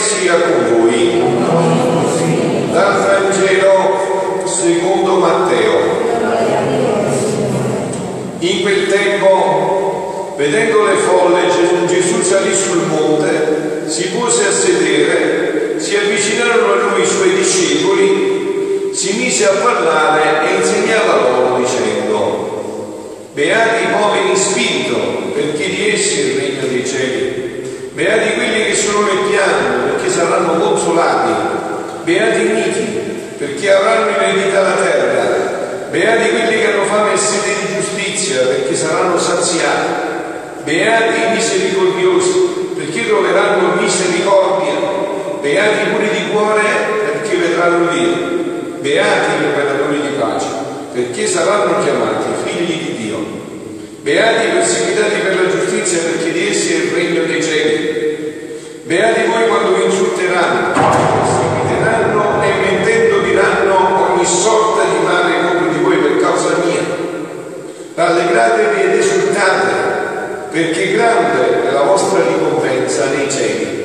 sia con voi. Dal Vangelo secondo Matteo. In quel tempo, vedendo le folle, Gesù salì sul monte, si pose a sedere, si avvicinarono a lui i suoi discepoli, si mise a parlare e insegnava loro dicendo, Beati i poveri in spirito, perché di essi è il regno dei cieli. Beati quelli che sono nel piano, saranno consolati. Beati i uniti, perché avranno eredità la terra. Beati quelli che hanno fame e sede di giustizia, perché saranno saziati. Beati i misericordiosi, perché troveranno misericordia. Beati i puri di cuore, perché vedranno Dio. Beati i preparatori di pace, perché saranno chiamati figli di Dio. Beati i perseguitati per la giustizia, perché di essi è il regno dei cieli. Beati perché grande è la vostra ricompensa nei cieli.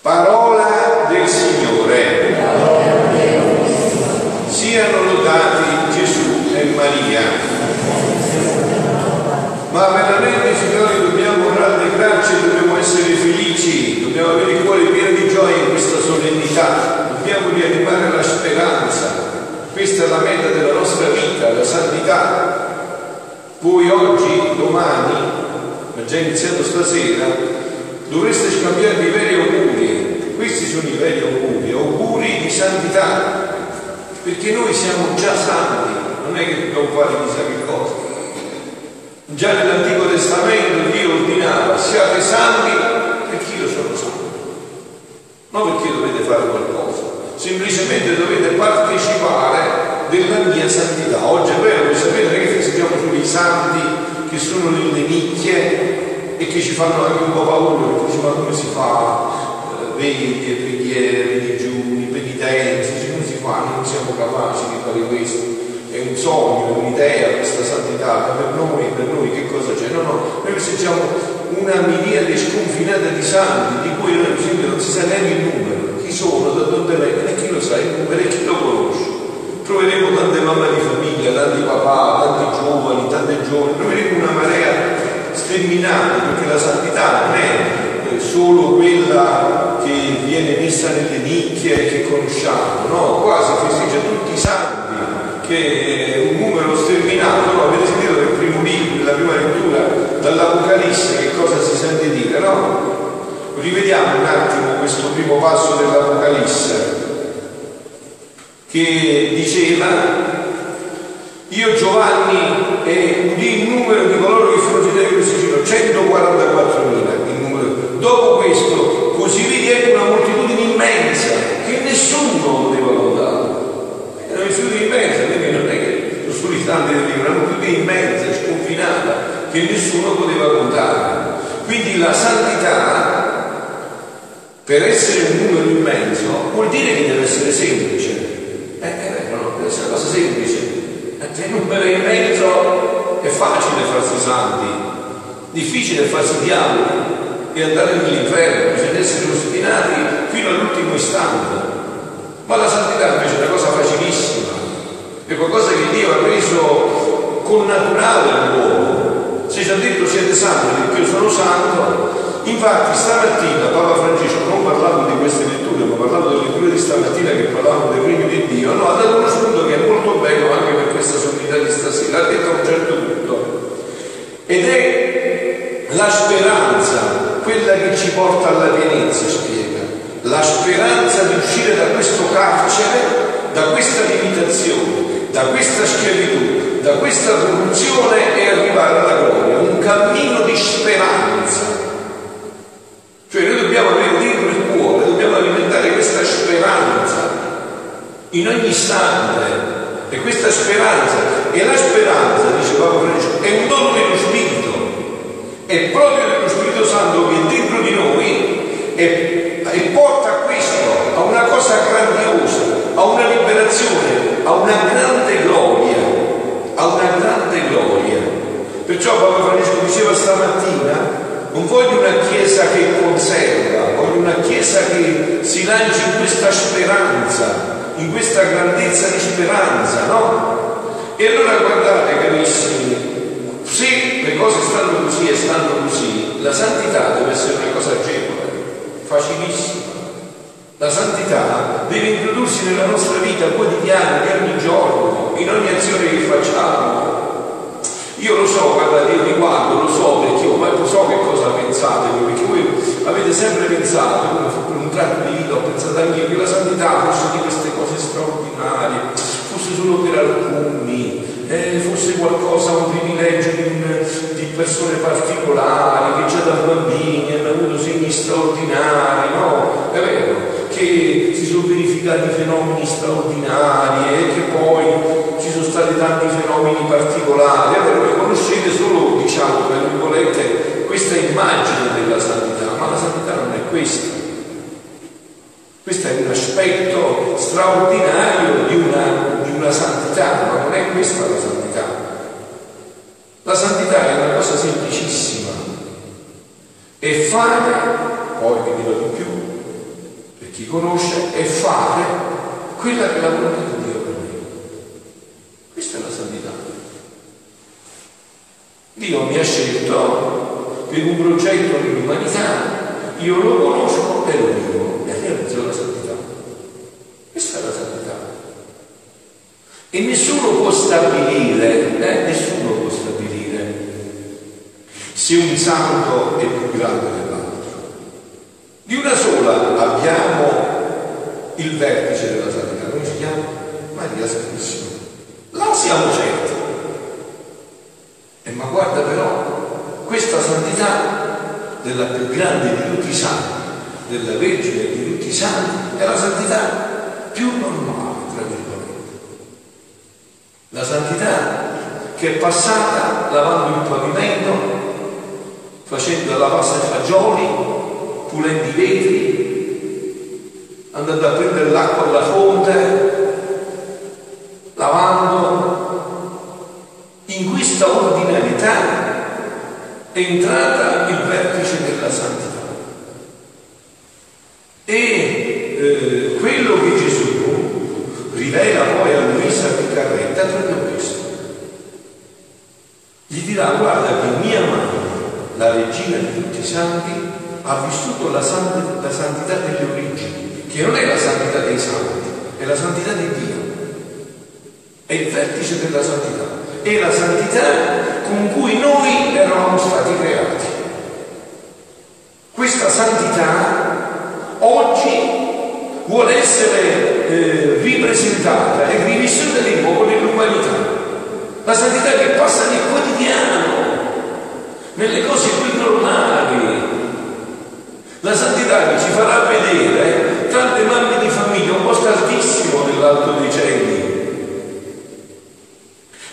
Parola del Signore. Siano lodati Gesù e Maria. Ma veramente, Signore, dobbiamo rallegrarci, dobbiamo essere felici, dobbiamo avere il cuore pieno di gioia in questa solennità, dobbiamo rianimare la speranza. Questa è la meta della nostra vita, la santità. Voi oggi, domani, ma già iniziato stasera, dovreste scambiare i veri auguri. Questi sono i veri auguri, auguri di santità, perché noi siamo già santi, non è che dobbiamo fare chissà che cosa. Già nell'Antico Testamento Dio ordinava siate santi perché io sono santo. Non perché dovete fare qualcosa, semplicemente dovete partecipare della mia santità. Oggi è vero, voi sapete che festeggiamo solo santi che sono nelle nicchie e che ci fanno anche un po' paura, perché dice ma come si fa? Eh, veglie, preghiere, digiuni, penitenze, come si fa? Non siamo capaci di fare questo è un sogno, un'idea questa santità, per noi, per noi che cosa c'è? No, no, noi festeggiamo una miriade sconfinata di santi, di cui non si sa neanche il numero, chi sono, da dove vengono, e chi lo sa il numero e chi lo conosce. Troveremo tante mamme di famiglia, tanti papà, tanti giovani, tante giovani, troveremo una marea sterminata, perché la santità non è solo quella che viene messa nelle nicchie che conosciamo, no, qua si festeggia tutti i santi che è un numero sterminato, no? avete sentito nel primo libro, nella prima lettura dall'Apocalisse che cosa si sente dire, no? Rivediamo un attimo questo primo passo dell'Apocalisse che diceva io Giovanni e udì il numero di coloro che citati questo giro, 144.000 il numero. Dopo questo così vidi ecco una moltitudine immensa che nessuno poteva contare. Era moltitudine immensa, quindi non è che lo solo del libro, era una moltitudine immensa, sconfinata, che nessuno poteva contare. Quindi la santità, per essere un numero immenso, vuol dire che deve essere semplice. Eh, eh, no, deve essere una cosa semplice. Se il numero è immenso è facile farsi santi, difficile farsi diavoli e andare nell'inferno, bisogna essere ostinati fino all'ultimo istante. Ma la santità invece è una cosa facilissima, è qualcosa che Dio ha reso connaturale all'uomo. Se ci ha detto siete santi perché io sono santo, infatti stamattina Papa Francesco, non parlando di queste letture, ma parlando delle letture di stamattina che parlavano del regno di Dio, no, ha dato uno spunto che è molto bello anche per questa solennità di stasera, ha detto a un certo punto. Ed è la speranza, quella che ci porta alla pienezza, spiega. La speranza di uscire da questo carcere, da questa limitazione, da questa schiavitù, da questa corruzione e arrivare alla gloria. Un cammino di speranza. Cioè noi dobbiamo avere dentro il cuore, dobbiamo alimentare questa speranza in ogni istante. E questa speranza, e la speranza, dice Papa Francesco, è un dono dello Spirito, è proprio dello Spirito Santo che è dentro di noi e, e porta a questo, a una cosa grandiosa, a una liberazione, a una grande gloria, a una grande gloria. Perciò Papa Francesco diceva stamattina, non voglio una chiesa che conserva, voglio una Chiesa che si lancia in questa speranza, in questa grandezza di speranza, no? E allora guardate carissimi, se le cose stanno così e stanno così, la santità deve essere una cosa agevole, facilissima. La santità deve introdursi nella nostra vita quotidiana di ogni giorno, in ogni azione che facciamo. Io lo so, guardate, io riguardo, lo so perché io so che cosa pensate voi, perché voi avete sempre pensato, per un tratto di vita ho pensato anche io che la santità fosse di queste cose straordinarie, fosse solo per alcuni, eh, fosse qualcosa, un privilegio di, un, di persone particolari, che già da bambini hanno avuto segni straordinari, no? È vero che si sono verificati fenomeni straordinari e che poi stati tanti fenomeni particolari. Allora voi conoscete solo, diciamo, tra virgolette, questa immagine della santità, ma la santità non è questa. Questo è un aspetto straordinario di una, di una santità, ma non è questa la santità. La santità è una cosa semplicissima. E fare, poi vi dirò di più, chi conosce e fare quella che è la volontà di Dio per me. Questa è la santità. Dio mi ha scelto per un progetto dell'umanità, io lo conosco e lo vivo e realizzo la santità. Questa è la santità. E nessuno può stabilire, eh, nessuno può stabilire se un santo è più grande dell'altro. Di una sola abbiamo il vertice della santità, come si chiama? Maria Santissima. Là siamo certi. Guarda però, questa santità della più grande di tutti i santi, della Vergine di tutti i santi, è la santità più normale, tra virgolette. La santità che è passata lavando il pavimento, facendo la pasta ai fagioli, pulendo i vetri, andando a prendere l'acqua alla fonte, lavando. In questa è entrata il vertice della santità. E eh, quello che Gesù rivela poi a Luisa Piccarretta proprio questo. Gli dirà, guarda che mia madre, la regina di tutti i santi, ha vissuto la, sant- la santità delle origini, che non è la santità dei santi, è la santità di Dio. È il vertice della santità. È la santità con cui noi eravamo stati creati. Questa santità oggi vuole essere eh, ripresentata e rivissuta di nuovo nell'umanità. La santità che passa nel quotidiano, nelle cose più normali, la santità che ci farà vedere tante mamme di famiglia un posto altissimo nell'alto dei cieli.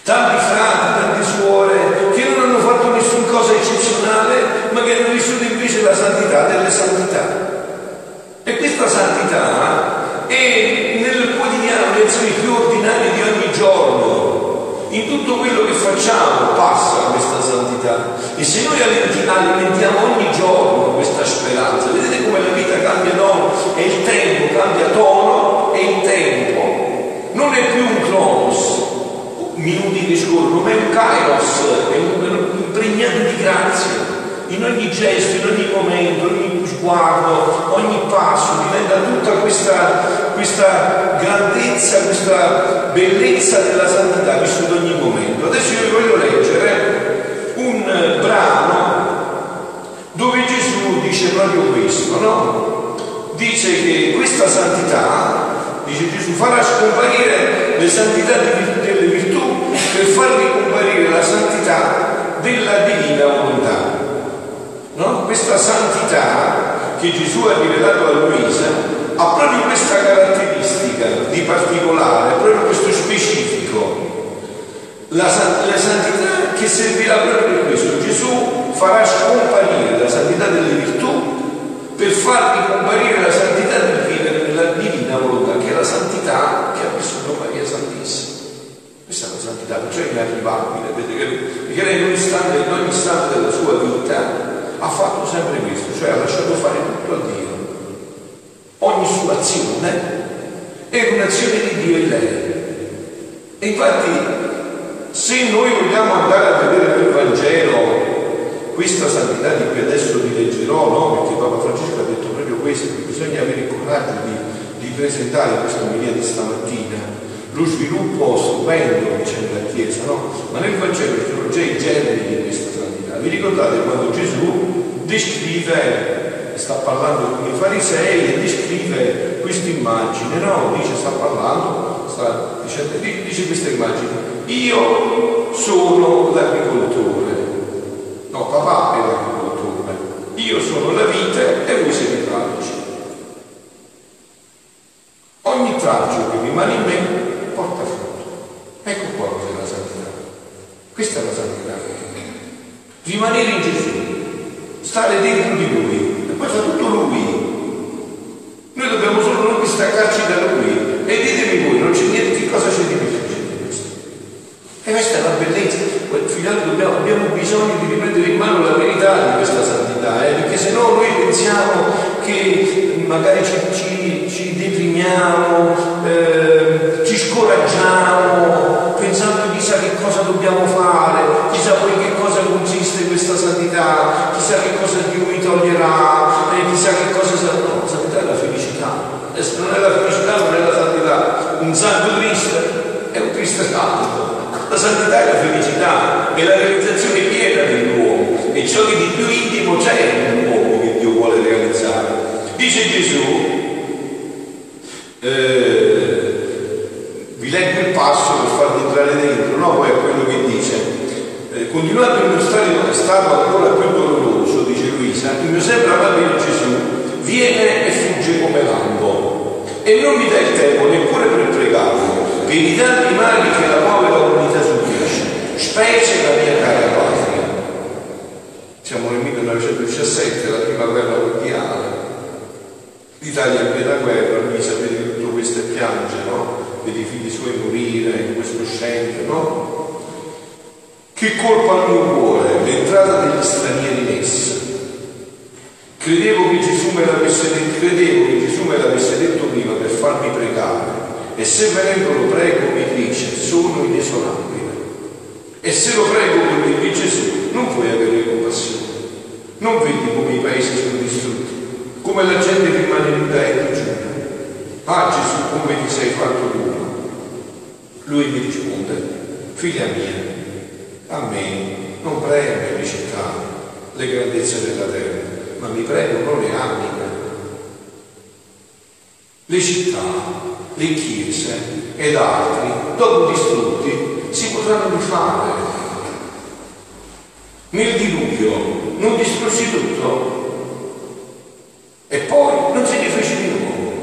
Tanti frati, tante suore che non hanno fatto nessuna cosa eccezionale, ma che hanno vissuto invece la santità delle santità. E questa santità è nel quotidiano, nelle azioni più ordinarie di ogni giorno. In tutto quello che facciamo passa questa santità. E se noi alimentiamo ogni giorno questa speranza, vedete come la vita cambia tono e il tempo cambia tono e il tempo non è più un cronos, minuti che scorrono, ma è un kairos, è un impregnante di grazia. In ogni gesto, in ogni momento, ogni sguardo, ogni passo diventa tutta questa, questa grandezza, questa bellezza della santità vissuta ogni momento. Adesso io voglio leggere un brano dove Gesù dice proprio questo, no? Dice che questa santità, dice Gesù, farà scomparire le santità delle virtù per far ricomparire la santità della divina? Questa santità che Gesù ha rivelato a Luisa ha proprio questa caratteristica di particolare, proprio questo specifico. La, la santità che servirà proprio per questo. Gesù farà scomparire la santità delle virtù per far ricomparire la santità del vivere nella divina volontà, che è la santità che ha vissuto Maria Santissima. Questa è la santità, perciò è inarrivabile, perché lei in ogni istante della sua vita ha fatto sempre questo, cioè ha lasciato fare tutto a Dio. Ogni sua azione è un'azione di Dio in lei. E infatti, se noi vogliamo andare a vedere nel Vangelo questa santità di cui adesso vi leggerò, no? perché Papa Francesco ha detto proprio questo, che bisogna avere il coraggio di, di presentare questa omelia di stamattina, lo sviluppo stupendo che c'è nella Chiesa, no? ma nel Vangelo ci sono già i germi di questa santità. Vi ricordate quando Gesù descrive, sta parlando con i farisei e descrive questa immagine, no? Dice, sta parlando, sta dicendo, dice questa immagine, io sono l'agricoltore No, papà è l'agricoltore. Io sono la vite e voi siete i tralci. Ogni tralcio che rimane in me porta frutto. Ecco qua cos'è la santità. Questa è la santità. Rimanere in Gesù, stare dentro di Lui, e poi fa tutto Lui. Noi dobbiamo solo non distaccarci da Lui. E ditemi voi, non c'è niente, che cosa c'è di più? E questa è la bellezza. Figlioli, dobbiamo, abbiamo bisogno di riprendere in mano la verità di questa santità, eh? perché se no noi pensiamo che magari ci, ci, ci deprimiamo, eh, ci scoraggiamo, pensando chissà che cosa dobbiamo fare, chissà poi che cosa consiste questa santità, chissà che cosa Dio mi toglierà, eh, chissà che cosa sarà. No, la santità è la felicità. Adesso non è la felicità, non è la santità. Un santo triste è un triste santo. La santità è felicità, è la realizzazione piena dell'uomo e ciò che di più intimo c'è nell'uomo che Dio vuole realizzare. Dice Gesù, eh, vi leggo il passo per farvi entrare dentro, no? Poi è quello che dice, eh, continuate il mio stato ancora più doloroso, dice Luisa, il mio sempre amato Gesù viene e fugge come lampo e non mi dà il tempo neppure per pregarlo per i tanti mali che la subisce, specie la mia cara patria. Siamo nel 1917, la prima guerra mondiale. L'Italia in piena guerra, lui sapete che tutto questo è piange, no? Vedi i figli suoi morire in questo scempio, no? Che colpa al mio cuore l'entrata degli stranieri in essa. Credevo che Gesù me l'avesse detto, credevo che Gesù me l'avesse detto prima per farmi pregare e se venendo lo prego mi dice sono inesorabile. E se lo prego come di Gesù, non puoi avere compassione. Non vedi come i paesi sono distrutti, come la gente rimane nuda e digiuna. Ah Gesù, come ti sei fatto tu? Lui mi risponde, figlia mia, a me non preme le città, le grandezze della terra, ma mi prendono le anime. Le città le chiese ed altri, dopo distrutti, si potranno rifare. Nel diluvio non distrussi tutto e poi non si rifece di nuovo.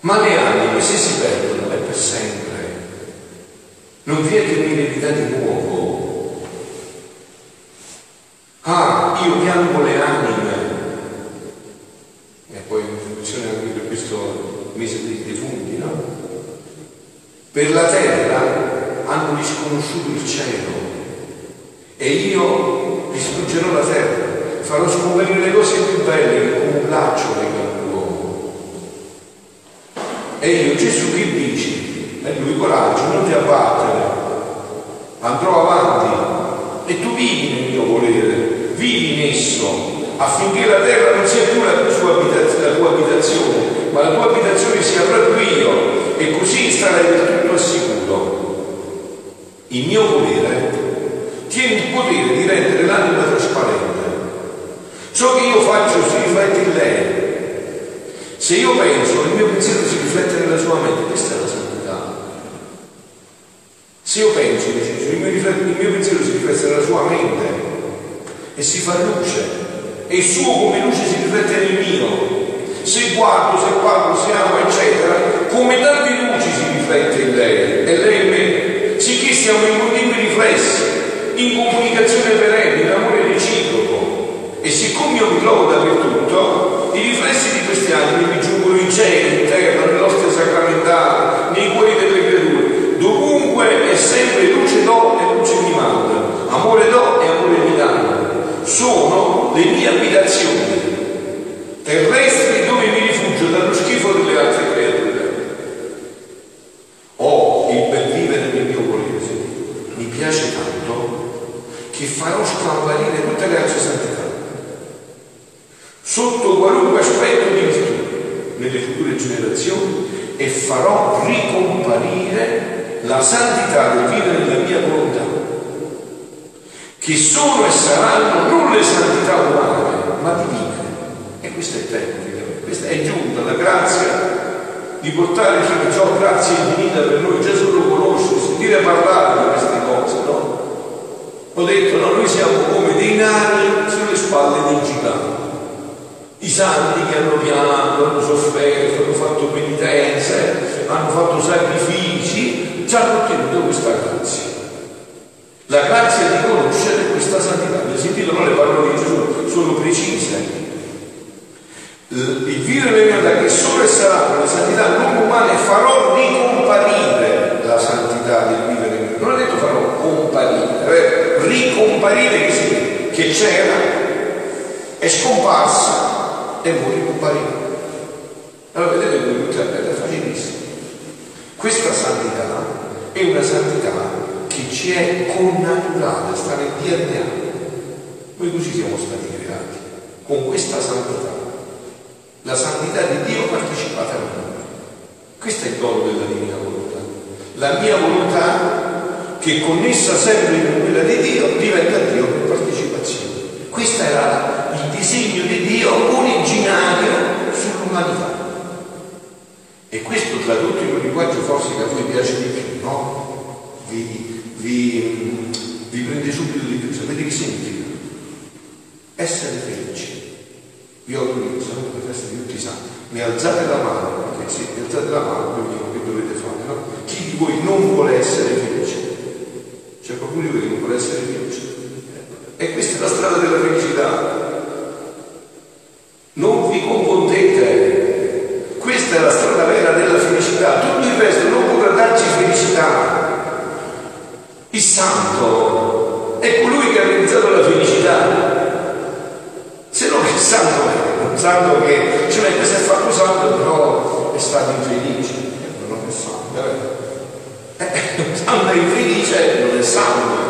Ma le anime se si perdono è per sempre. Non vi è che un'eredità di nuovo. Ah, io piango le anime mese dei defunti, no? Per la terra hanno disconosciuto il cielo e io distruggerò la terra, farò scomparire le cose più belle che come un laccio legano l'uomo. E io Gesù che dici? E lui coraggio, non ti abbattere, andrò avanti e tu vivi nel mio volere, vivi in esso affinché la terra non sia più la, sua abitazione, la tua abitazione, ma la tua abitazione sia proprio io e così starai del tutto al sicuro. Il mio volere tiene il potere di rendere l'anima trasparente. Ciò che io faccio si riflette in lei. Se io penso, il mio pensiero si riflette nella sua mente, questa è la santità. Se io penso, il mio, il mio pensiero si riflette nella sua mente e si fa luce e il suo come luce si riflette nel mio se guardo, se parlo, se amo, eccetera, come tante luci si riflette in lei. E lei in me, sicché siamo in continui riflessi, in comunicazione perenne, in amore reciproco. E siccome io mi trovo dappertutto, i riflessi di questi anni mi giungono in cielo, in terra, nelle nostre sacramentali, nei cuori delle creature. Dovunque è sempre luce do e luce mi manda, amore do e amore mi danno che farò scomparire tutte le altre santità sotto qualunque aspetto di virtù nelle future generazioni e farò ricomparire la santità del vivere nella mia volontà, che sono e saranno non le santità umane, ma divine. E questo è il tempo, questa è giunta la grazia di portare chi che ciò grazia infinita per noi, Gesù lo conosce, sentire parlare di queste cose, no? Ho detto, no, noi siamo come dei nani sulle spalle dei giganti i santi che hanno pianto, hanno sofferto, hanno fatto penitenze, hanno fatto sacrifici, ci hanno ottenuto questa grazia. La grazia di conoscere questa santità. Avete sentito no? le parole di Gesù? Sono precise. Il vivere nella che solo e sarà la santità non umana farò ricomparire la santità del vivere Non ha detto farò comparire, ricomparire che, sì, che c'era, è scomparsa e voi ricomparire. Allora vedete come interpreta è facilissimo. Questa santità è una santità che ci è connaturale, sta nel DNA. Noi così siamo stati creati, con questa santità. La santità di Dio partecipata a noi. Questo è il dono della divina volontà. La mia volontà, che connessa sempre con quella di Dio, diventa Dio. Questo era il disegno di Dio originario sull'umanità. E questo tradotto in un linguaggio forse che a voi piace di più, no? Vi, vi, vi prende subito di più. Sapete che significa? Essere felici. Qui saluto la festa di tutti i santi. Mi alzate la mano, perché sì, mi alzate la mano, quindi che dovete fare, no? Chi di voi non vuole essere felice? C'è qualcuno di voi che non vuole essere felice? E questa è la strada della felicità. Non vi confondete. Questa è la strada vera della felicità. Tutto il resto non potrà darci felicità. Il santo è colui che ha realizzato la felicità. Se no che santo è? Un santo che, cioè questo è fatto santo, però è stato infelice. Non è santo, eh? eh un santo è infelice, non è santo.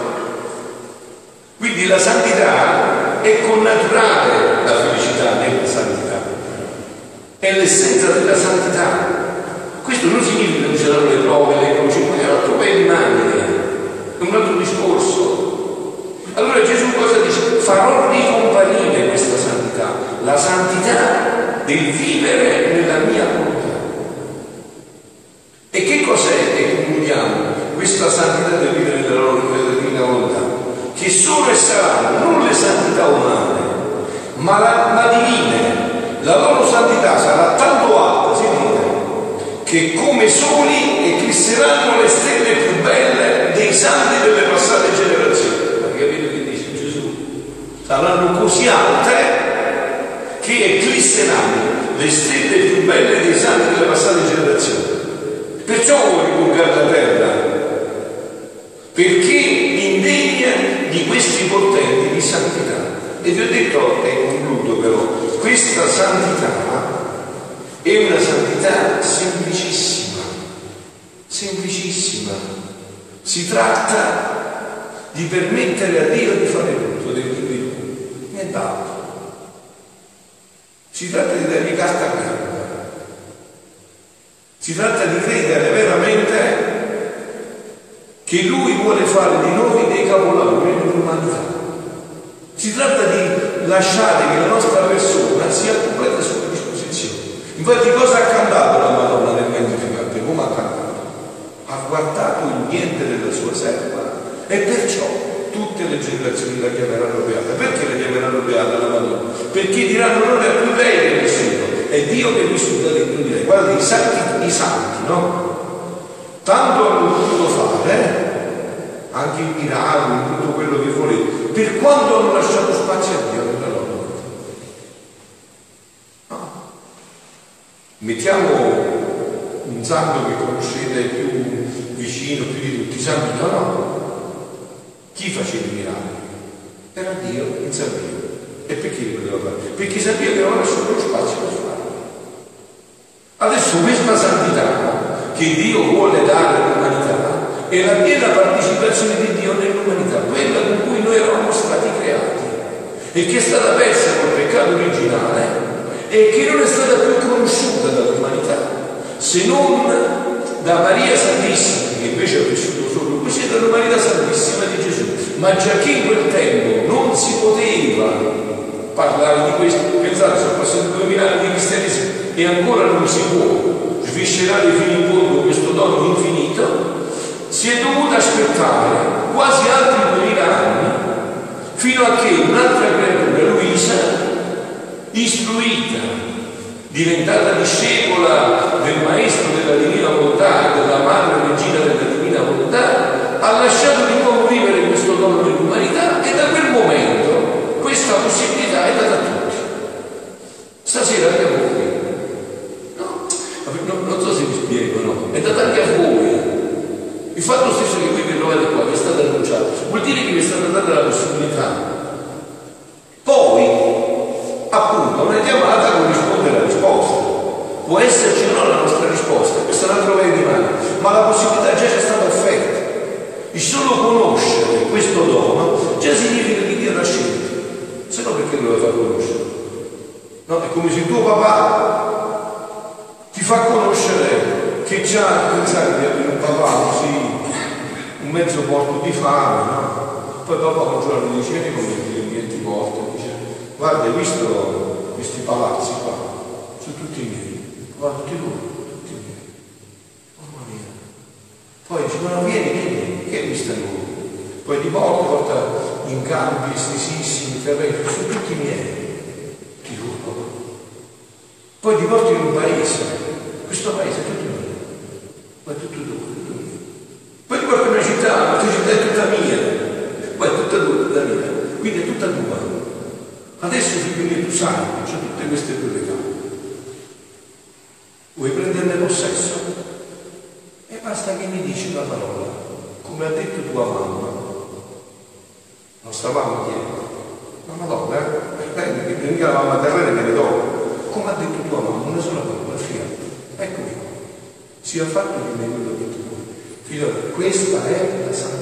Quindi la santità è connaturale la felicità nella santità, è l'essenza della santità. Questo non significa che ci saranno le prove, le croci, poi la prova è rimane, è un altro discorso. Allora Gesù cosa dice? Farò ricomparire questa santità, la santità del vivere nella mia volontà. E che cos'è che concludiamo? Questa santità del vivere nella, divina volontà? che sono e saranno non le santità umane, ma, la, ma divine. La loro santità sarà tanto alta, sentite, che come soli eclisseranno le stelle più belle dei santi delle passate generazioni. Ma capite che dice Gesù? Saranno così alte che eclisseranno le stelle più belle dei santi delle passate generazioni. Perciò vuole divulgare la terra, perché indegna di questi portenti di santità. E vi ho detto, e concludo però, questa santità è una santità semplicissima, semplicissima. Si tratta di permettere a Dio di fare tutto, del di nient'altro. Si tratta di dargli carta bianca. Si tratta di credere veramente che Lui vuole fare di noi dei capolavori dell'umanità. Si tratta di lasciare che la nostra persona sia completa disposizione. Infatti cosa ha cantato la Madonna nel Magnificante? Come ha cantato? Ha guardato il niente della sua serva e perciò tutte le generazioni la chiameranno beata. Perché la chiameranno beata la Madonna? Perché diranno non è più lei che nessuno, è Dio che risulta dentro di lei. Guarda, i santi, i santi, no? tanto hanno potuto fare, anche i miracoli, tutto quello che volete, per quanto hanno lasciato spazio a Dio nella loro vita. No. Mettiamo un santo che conoscete più vicino, più di tutti, San Pio, no? Chi faceva i miracoli? Era Dio in San Pio. E perché li poteva fare? Perché San Pio aveva lasciato spazio per farlo. Adesso questa santità che Dio vuole dare all'umanità e la piena partecipazione di Dio nell'umanità, quella con cui noi eravamo stati creati e che è stata persa col peccato originale e che non è stata più conosciuta se non da Maria Santissima, che invece ha vissuto solo così, e dall'umanità Santissima di Gesù. Ma già che in quel tempo non si poteva parlare di questo, pensate, sono passati duemila anni di cristianesimo e ancora non si può sviscerare fino in fondo questo dono infinito, si è dovuto aspettare quasi altri duemila anni fino a che un'altra creatura, Luisa, istruita, diventata discepola del maestro della divina volontà, della madre regina della divina volontà, ha lasciato di nuovo vivere questo dono dell'umanità e da quel momento questa possibilità è data a tutti. Stasera anche a voi. No, non, so se vi spiego, no? È data anche a voi. Il fatto stesso che voi vi trovate qua, vi è stato annunciato, vuol dire che vi è stata data la possibilità. Poi, appunto, una chiamata corrisponde alla risposta. Può esserci o no la nostra risposta, questo è un altro paio di mani, ma la possibilità già c'è stata offerta. Il solo conoscere questo dono già significa che Dio l'ha scelto, se no perché lo fa conoscere? No, è come se tuo papà ti fa conoscere che già pensare di avere un papà così, un mezzo porto di fame, no? Poi papà un giorno dice, vieni con me, che ti porto, dice, guarda, hai visto questi palazzi qua? Sono tutti miei, guarda, tutti loro, tutti miei. Mamma mia. Poi dice, ma vieni, vieni, che hai visto lui? Poi porta, porta in campi estesissimi, terreni, sono tutti miei. Ti giuro. Poi ti porti in un paese, questo paese è tutto mio, ma è tutto tuo, tutto mio. Poi ti porti in una città, questa città è tutta mia, ma è tutta tua, tutta mia, quindi è tutta tua. Adesso figlio mio tu sai, c'è tutte queste proprietà. Vuoi prenderne possesso? E basta che mi dici la parola, come ha detto tua mamma. Non stavamo dietro. Ma madonna, eh? prendi, che prendi la mamma terrena e me ne do. Come ha detto tua mamma, una sola parola, figlio. Eccomi qua. Sia fatto che me quello che tu. Figlio, questa è la santità.